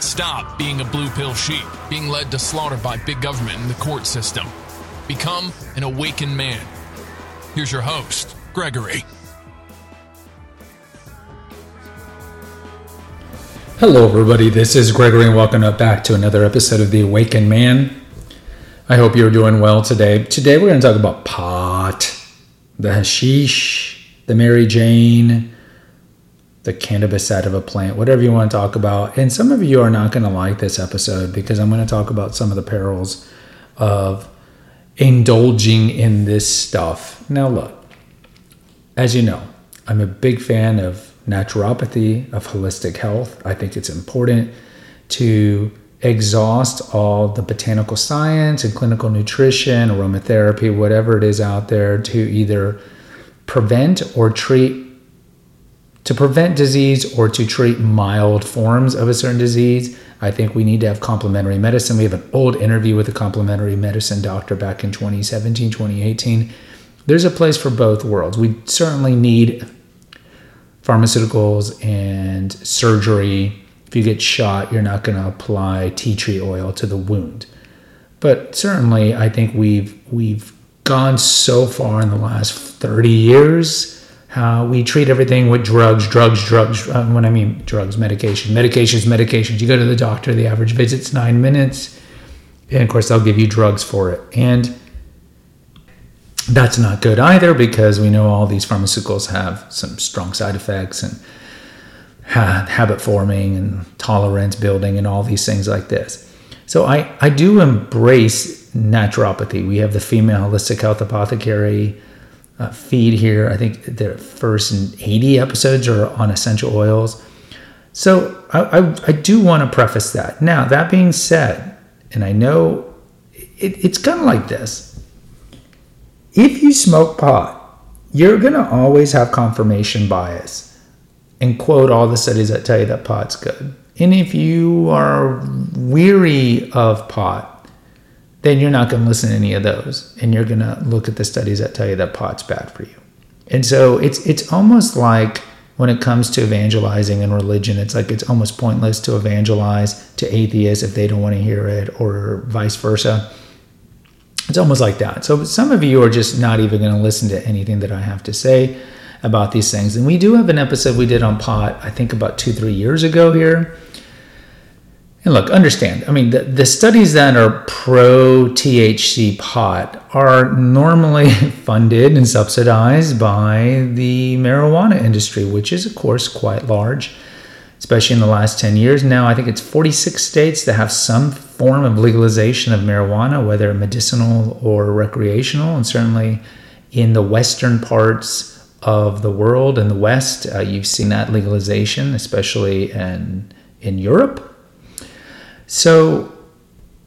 Stop being a blue pill sheep, being led to slaughter by big government and the court system. Become an awakened man. Here's your host, Gregory. Hello, everybody. This is Gregory, and welcome back to another episode of The Awakened Man. I hope you're doing well today. Today, we're going to talk about pot, the hashish, the Mary Jane, the cannabis out of a plant, whatever you want to talk about. And some of you are not going to like this episode because I'm going to talk about some of the perils of indulging in this stuff. Now, look, as you know, I'm a big fan of naturopathy, of holistic health. I think it's important to exhaust all the botanical science and clinical nutrition, aromatherapy, whatever it is out there to either prevent or treat to prevent disease or to treat mild forms of a certain disease. I think we need to have complementary medicine. We have an old interview with a complementary medicine doctor back in 2017, 2018. There's a place for both worlds. We certainly need pharmaceuticals and surgery. If you get shot, you're not going to apply tea tree oil to the wound. But certainly, I think we've we've gone so far in the last 30 years how we treat everything with drugs, drugs, drugs. Uh, when I mean drugs, medication, medications, medications. You go to the doctor, the average visit's nine minutes, and of course they'll give you drugs for it. And that's not good either because we know all these pharmaceuticals have some strong side effects and ha- habit forming and tolerance building and all these things like this. So I, I do embrace naturopathy. We have the female holistic health apothecary uh, feed here. I think the first 80 episodes are on essential oils. So I, I, I do want to preface that. Now, that being said, and I know it, it's kind of like this if you smoke pot, you're going to always have confirmation bias and quote all the studies that tell you that pot's good. And if you are weary of pot, then you're not going to listen to any of those and you're going to look at the studies that tell you that pot's bad for you. And so it's it's almost like when it comes to evangelizing and religion, it's like it's almost pointless to evangelize to atheists if they don't want to hear it or vice versa it's almost like that. So some of you are just not even going to listen to anything that I have to say about these things. And we do have an episode we did on pot, I think about two, three years ago here. And look, understand, I mean, the, the studies that are pro THC pot are normally funded and subsidized by the marijuana industry, which is, of course, quite large especially in the last 10 years. Now, I think it's 46 states that have some form of legalization of marijuana, whether medicinal or recreational, and certainly in the western parts of the world in the West, uh, you've seen that legalization, especially in in Europe. So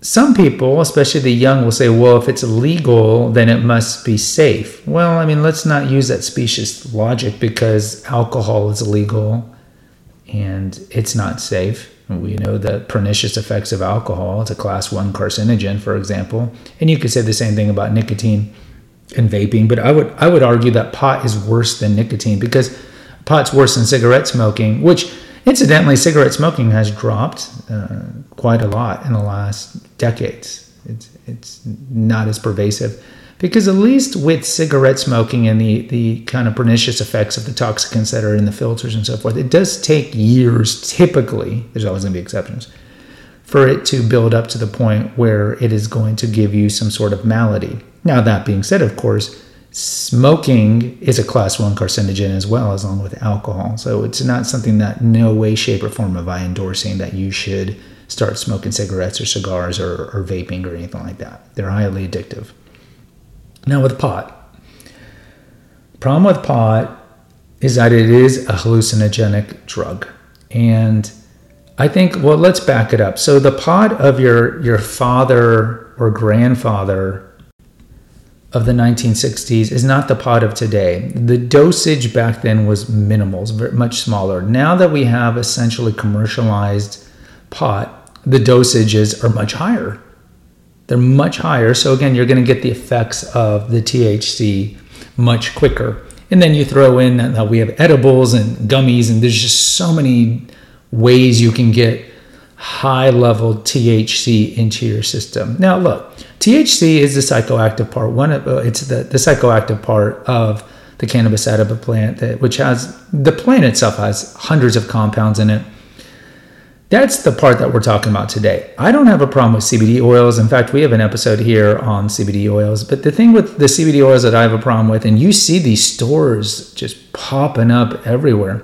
some people, especially the young, will say, well, if it's legal, then it must be safe. Well, I mean, let's not use that specious logic because alcohol is illegal and it's not safe. We know the pernicious effects of alcohol. It's a class one carcinogen, for example. And you could say the same thing about nicotine and vaping, but I would I would argue that pot is worse than nicotine because pot's worse than cigarette smoking, which incidentally cigarette smoking has dropped uh, quite a lot in the last decades. It's it's not as pervasive because at least with cigarette smoking and the, the kind of pernicious effects of the toxicants that are in the filters and so forth, it does take years, typically, there's always going to be exceptions, for it to build up to the point where it is going to give you some sort of malady. Now, that being said, of course, smoking is a class one carcinogen as well, as along with alcohol. So it's not something that, no way, shape, or form am I endorsing that you should start smoking cigarettes or cigars or, or vaping or anything like that. They're highly addictive. Now, with pot, problem with pot is that it is a hallucinogenic drug. And I think well let's back it up. So the pot of your your father or grandfather of the 1960s is not the pot of today. The dosage back then was minimal, much smaller. Now that we have essentially commercialized pot, the dosages are much higher. They're much higher. So again, you're going to get the effects of the THC much quicker. And then you throw in that we have edibles and gummies, and there's just so many ways you can get high level THC into your system. Now, look, THC is the psychoactive part. One of uh, it's the, the psychoactive part of the cannabis sativa plant, that, which has the plant itself has hundreds of compounds in it. That's the part that we're talking about today. I don't have a problem with CBD oils. In fact, we have an episode here on CBD oils. But the thing with the CBD oils that I have a problem with, and you see these stores just popping up everywhere.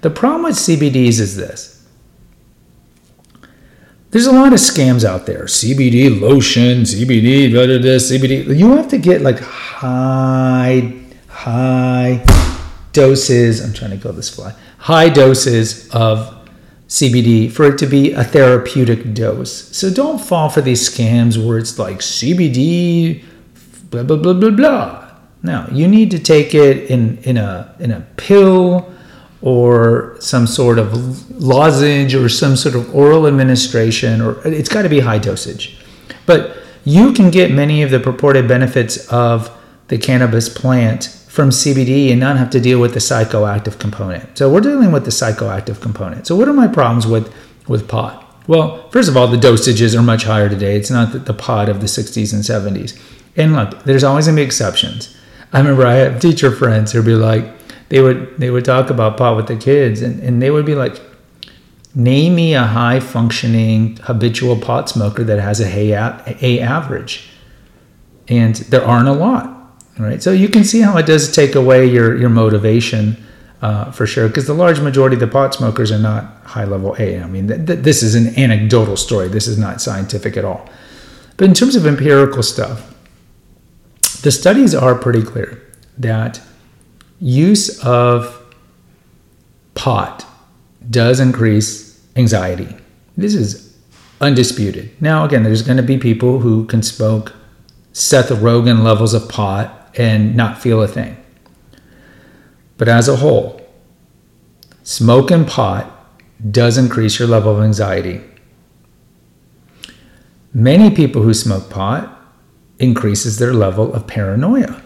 The problem with CBDs is this there's a lot of scams out there. CBD lotion, CBD, blah, blah, blah, CBD. You have to get like high, high doses. I'm trying to go this fly. High doses of CBD for it to be a therapeutic dose. So don't fall for these scams where it's like CBD, blah blah blah blah blah. No, you need to take it in in a in a pill or some sort of lozenge or some sort of oral administration, or it's got to be high dosage. But you can get many of the purported benefits of the cannabis plant from CBD and not have to deal with the psychoactive component. So we're dealing with the psychoactive component. So what are my problems with with pot? Well, first of all, the dosages are much higher today. It's not the, pot of the 60s and 70s. And look, there's always gonna be exceptions. I remember I have teacher friends who'd be like, they would they would talk about pot with the kids and, and they would be like name me a high functioning habitual pot smoker that has a a, a average. And there aren't a lot right? So you can see how it does take away your your motivation uh, for sure because the large majority of the pot smokers are not high level a. I mean th- th- this is an anecdotal story. This is not scientific at all. But in terms of empirical stuff the studies are pretty clear that use of pot does increase anxiety. This is undisputed. Now, again, there's going to be people who can smoke Seth Rogen levels of pot and not feel a thing. But as a whole, smoking pot does increase your level of anxiety. Many people who smoke pot increases their level of paranoia.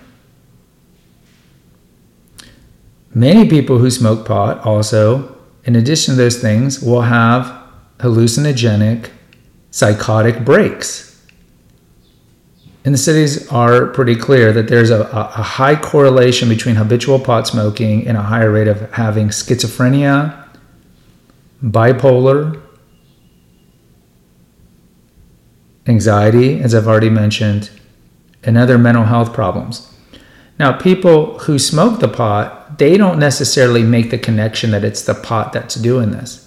Many people who smoke pot also, in addition to those things, will have hallucinogenic psychotic breaks. And the studies are pretty clear that there's a, a high correlation between habitual pot smoking and a higher rate of having schizophrenia, bipolar, anxiety, as I've already mentioned, and other mental health problems. Now, people who smoke the pot, they don't necessarily make the connection that it's the pot that's doing this.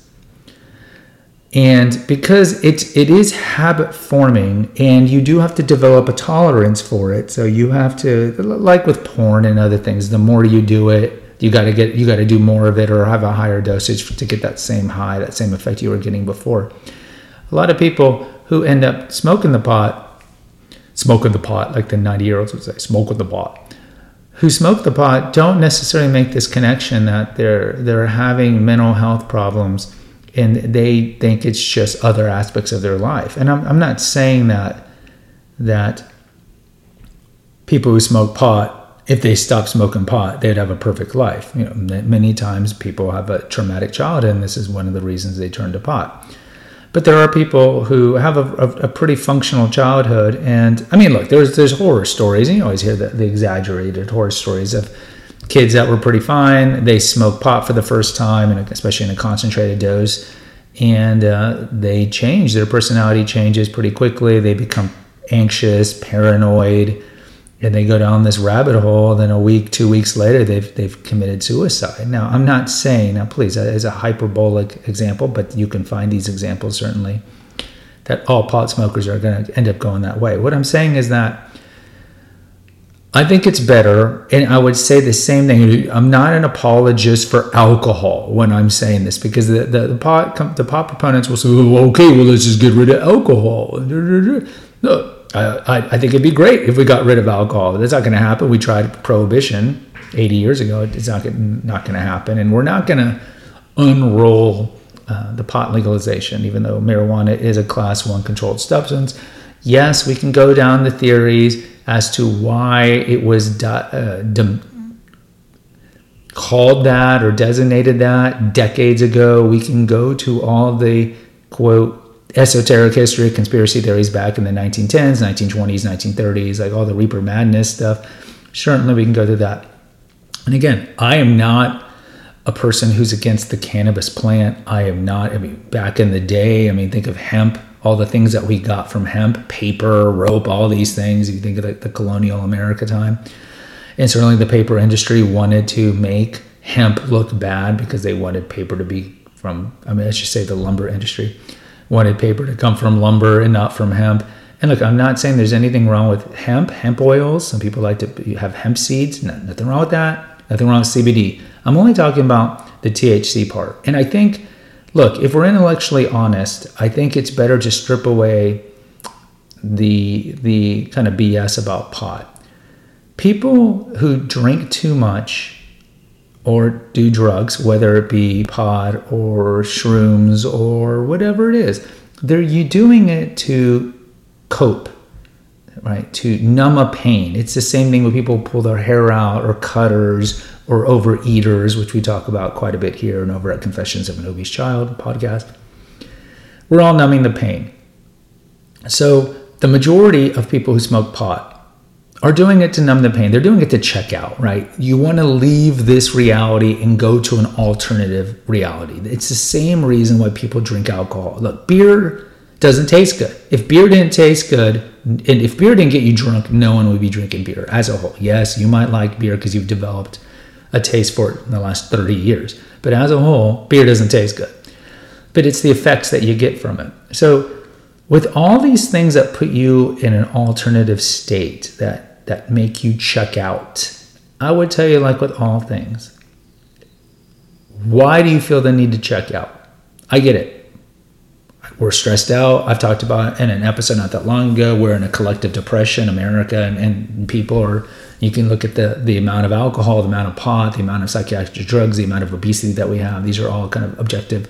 And because it, it is habit forming and you do have to develop a tolerance for it. So you have to, like with porn and other things, the more you do it, you got to get, you got to do more of it or have a higher dosage to get that same high, that same effect you were getting before. A lot of people who end up smoking the pot, smoking the pot, like the 90 year olds would say, smoking the pot who smoke the pot don't necessarily make this connection that they're they're having mental health problems and they think it's just other aspects of their life. And I'm, I'm not saying that that people who smoke pot, if they stop smoking pot, they'd have a perfect life. You know, many times people have a traumatic childhood, and this is one of the reasons they turn to pot. But there are people who have a, a, a, pretty functional childhood, and I mean, look, there's there's horror stories, and you always hear the, the exaggerated horror stories of kids that were pretty fine. They smoke pot for the first time, and especially in a concentrated dose, and uh, they change. Their personality changes pretty quickly. They become anxious, paranoid, and they go down this rabbit hole. Then a week, two weeks later, they've they've committed suicide. Now, I'm not saying now, please, as a hyperbolic example, but you can find these examples certainly that all pot smokers are going to end up going that way. What I'm saying is that I think it's better, and I would say the same thing. I'm not an apologist for alcohol when I'm saying this because the the, the pot the pot proponents will say, well, "Okay, well, let's just get rid of alcohol." No, I, I think it'd be great if we got rid of alcohol. That's not going to happen. We tried prohibition 80 years ago. It's not not going to happen, and we're not going to unroll uh, the pot legalization, even though marijuana is a class one controlled substance. Yes, we can go down the theories as to why it was uh, de- called that or designated that decades ago. We can go to all the quote esoteric history, conspiracy theories back in the 1910s, 1920s, 1930s, like all the Reefer Madness stuff. Certainly, we can go to that. And again, I am not a person who's against the cannabis plant. I am not. I mean, back in the day, I mean, think of hemp all the things that we got from hemp, paper, rope, all these things. You think of the colonial America time. And certainly the paper industry wanted to make hemp look bad because they wanted paper to be from, I mean, let's just say the lumber industry wanted paper to come from lumber and not from hemp. And look, I'm not saying there's anything wrong with hemp, hemp oils. Some people like to have hemp seeds. nothing wrong with that. Nothing wrong with CBD. I'm only talking about the THC part. And I think look, if we're intellectually honest, I think it's better to strip away the the kind of BS about pot. People who drink too much or do drugs, whether it be pot or shrooms or whatever it is, they're you doing it to cope, right? To numb a pain. It's the same thing when people pull their hair out or cutters or overeaters, which we talk about quite a bit here and over at Confessions of an Obese Child podcast. We're all numbing the pain. So the majority of people who smoke pot are doing it to numb the pain. They're doing it to check out, right? You want to leave this reality and go to an alternative reality. It's the same reason why people drink alcohol. Look, beer doesn't taste good. If beer didn't taste good, and if beer didn't get you drunk, no one would be drinking beer as a whole. Yes, you might like beer because you've developed a taste for it in the last 30 years. But as a whole, beer doesn't taste good. But it's the effects that you get from it. So, with all these things that put you in an alternative state that, that make you check out, I would tell you, like with all things, why do you feel the need to check out? I get it we're stressed out. I've talked about in an episode not that long ago. We're in a collective depression, America, and, and people are. You can look at the the amount of alcohol, the amount of pot, the amount of psychiatric drugs, the amount of obesity that we have. These are all kind of objective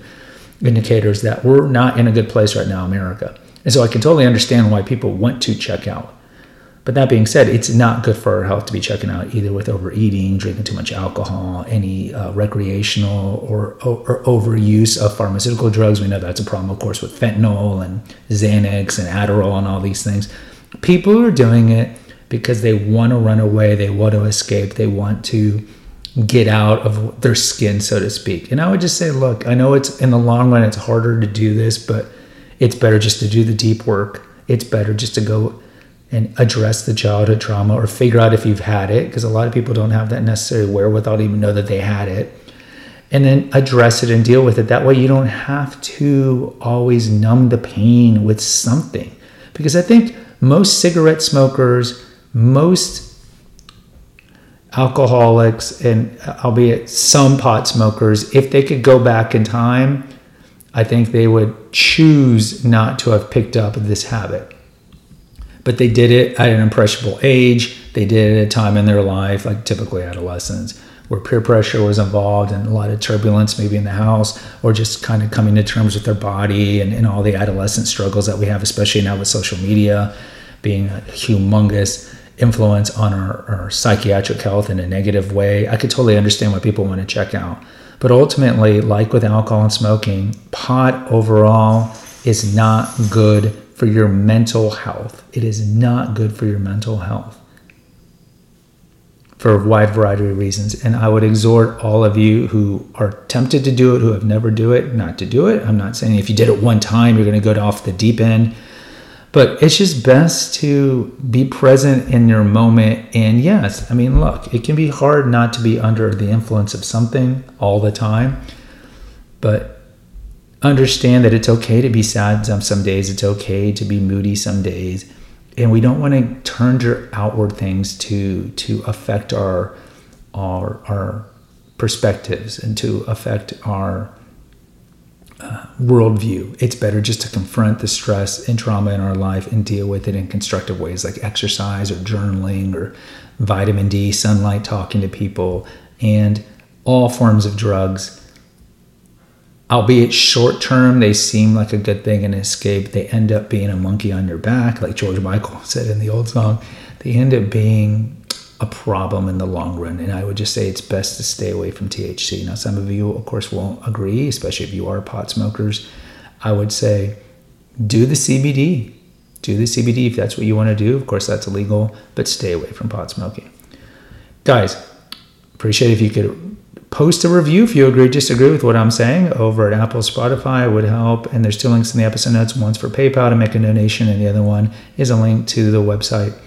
indicators that we're not in a good place right now, America. And so I can totally understand why people want to check out. But that being said, it's not good for our health to be checking out either with overeating, drinking too much alcohol, any uh, recreational or, or, overuse of pharmaceutical drugs. We know that's a problem, of course, with fentanyl and Xanax and Adderall and all these things. People are doing it because they want to run away, they want to escape, they want to get out of their skin, so to speak. And I would just say, look, I know it's in the long run, it's harder to do this, but it's better just to do the deep work. It's better just to go and address the childhood trauma or figure out if you've had it because a lot of people don't have that necessary wherewithal to even know that they had it and then address it and deal with it. That way you don't have to always numb the pain with something because i think most cigarette smokers most alcoholics and albeit some pot smokers if they could go back in time i think they would choose not to have picked up this habit but they did it at an impressionable age. They did it at a time in their life, like typically adolescence, where peer pressure was involved and a lot of turbulence, maybe in the house, or just kind of coming to terms with their body and, and all the adolescent struggles that we have, especially now with social media being a humongous influence on our, our psychiatric health in a negative way. I could totally understand why people want to check out. But ultimately, like with alcohol and smoking, pot overall is not good for your mental health. It is not good for your mental health for a wide variety of reasons. And I would exhort all of you who are tempted to do it, who have never do it, not to do it. I'm not saying if you did it one time, you're going to go off the deep end. But it's just best to be present in your moment. And yes, I mean, look, it can be hard not to be under the influence of something all the time. But understand that it's okay to be sad some, some days, it's okay to be moody some days. and we don't want to turn to outward things to to affect our our our perspectives and to affect our uh, worldview. It's better just to confront the stress and trauma in our life and deal with it in constructive ways like exercise or journaling or vitamin D, sunlight, talking to people, and all forms of drugs. Albeit short term, they seem like a good thing and escape. They end up being a monkey on your back, like George Michael said in the old song. They end up being a problem in the long run. And I would just say it's best to stay away from THC. Now, some of you, of course, won't agree, especially if you are pot smokers. I would say do the CBD. Do the CBD if that's what you want to do. Of course, that's illegal, but stay away from pot smoking. Guys, appreciate if you could post a review if you agree disagree with what i'm saying over at apple spotify would help and there's two links in the episode notes one's for paypal to make a donation and the other one is a link to the website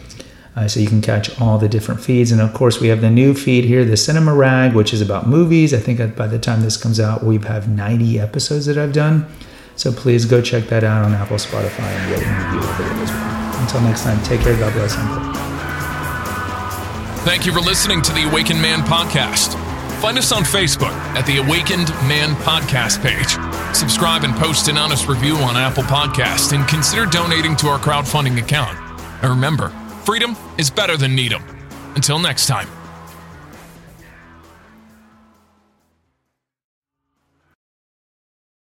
uh, so you can catch all the different feeds. And of course, we have the new feed here, the Cinema Rag, which is about movies. I think by the time this comes out, we have 90 episodes that I've done. So please go check that out on Apple, Spotify, and rate and review over there as well. Until next time, take care. God bless. Thank you for listening to the Awakened Man podcast. Find us on Facebook at the Awakened Man podcast page. Subscribe and post an honest review on Apple Podcast and consider donating to our crowdfunding account. And remember, Freedom is better than Needham. Until next time.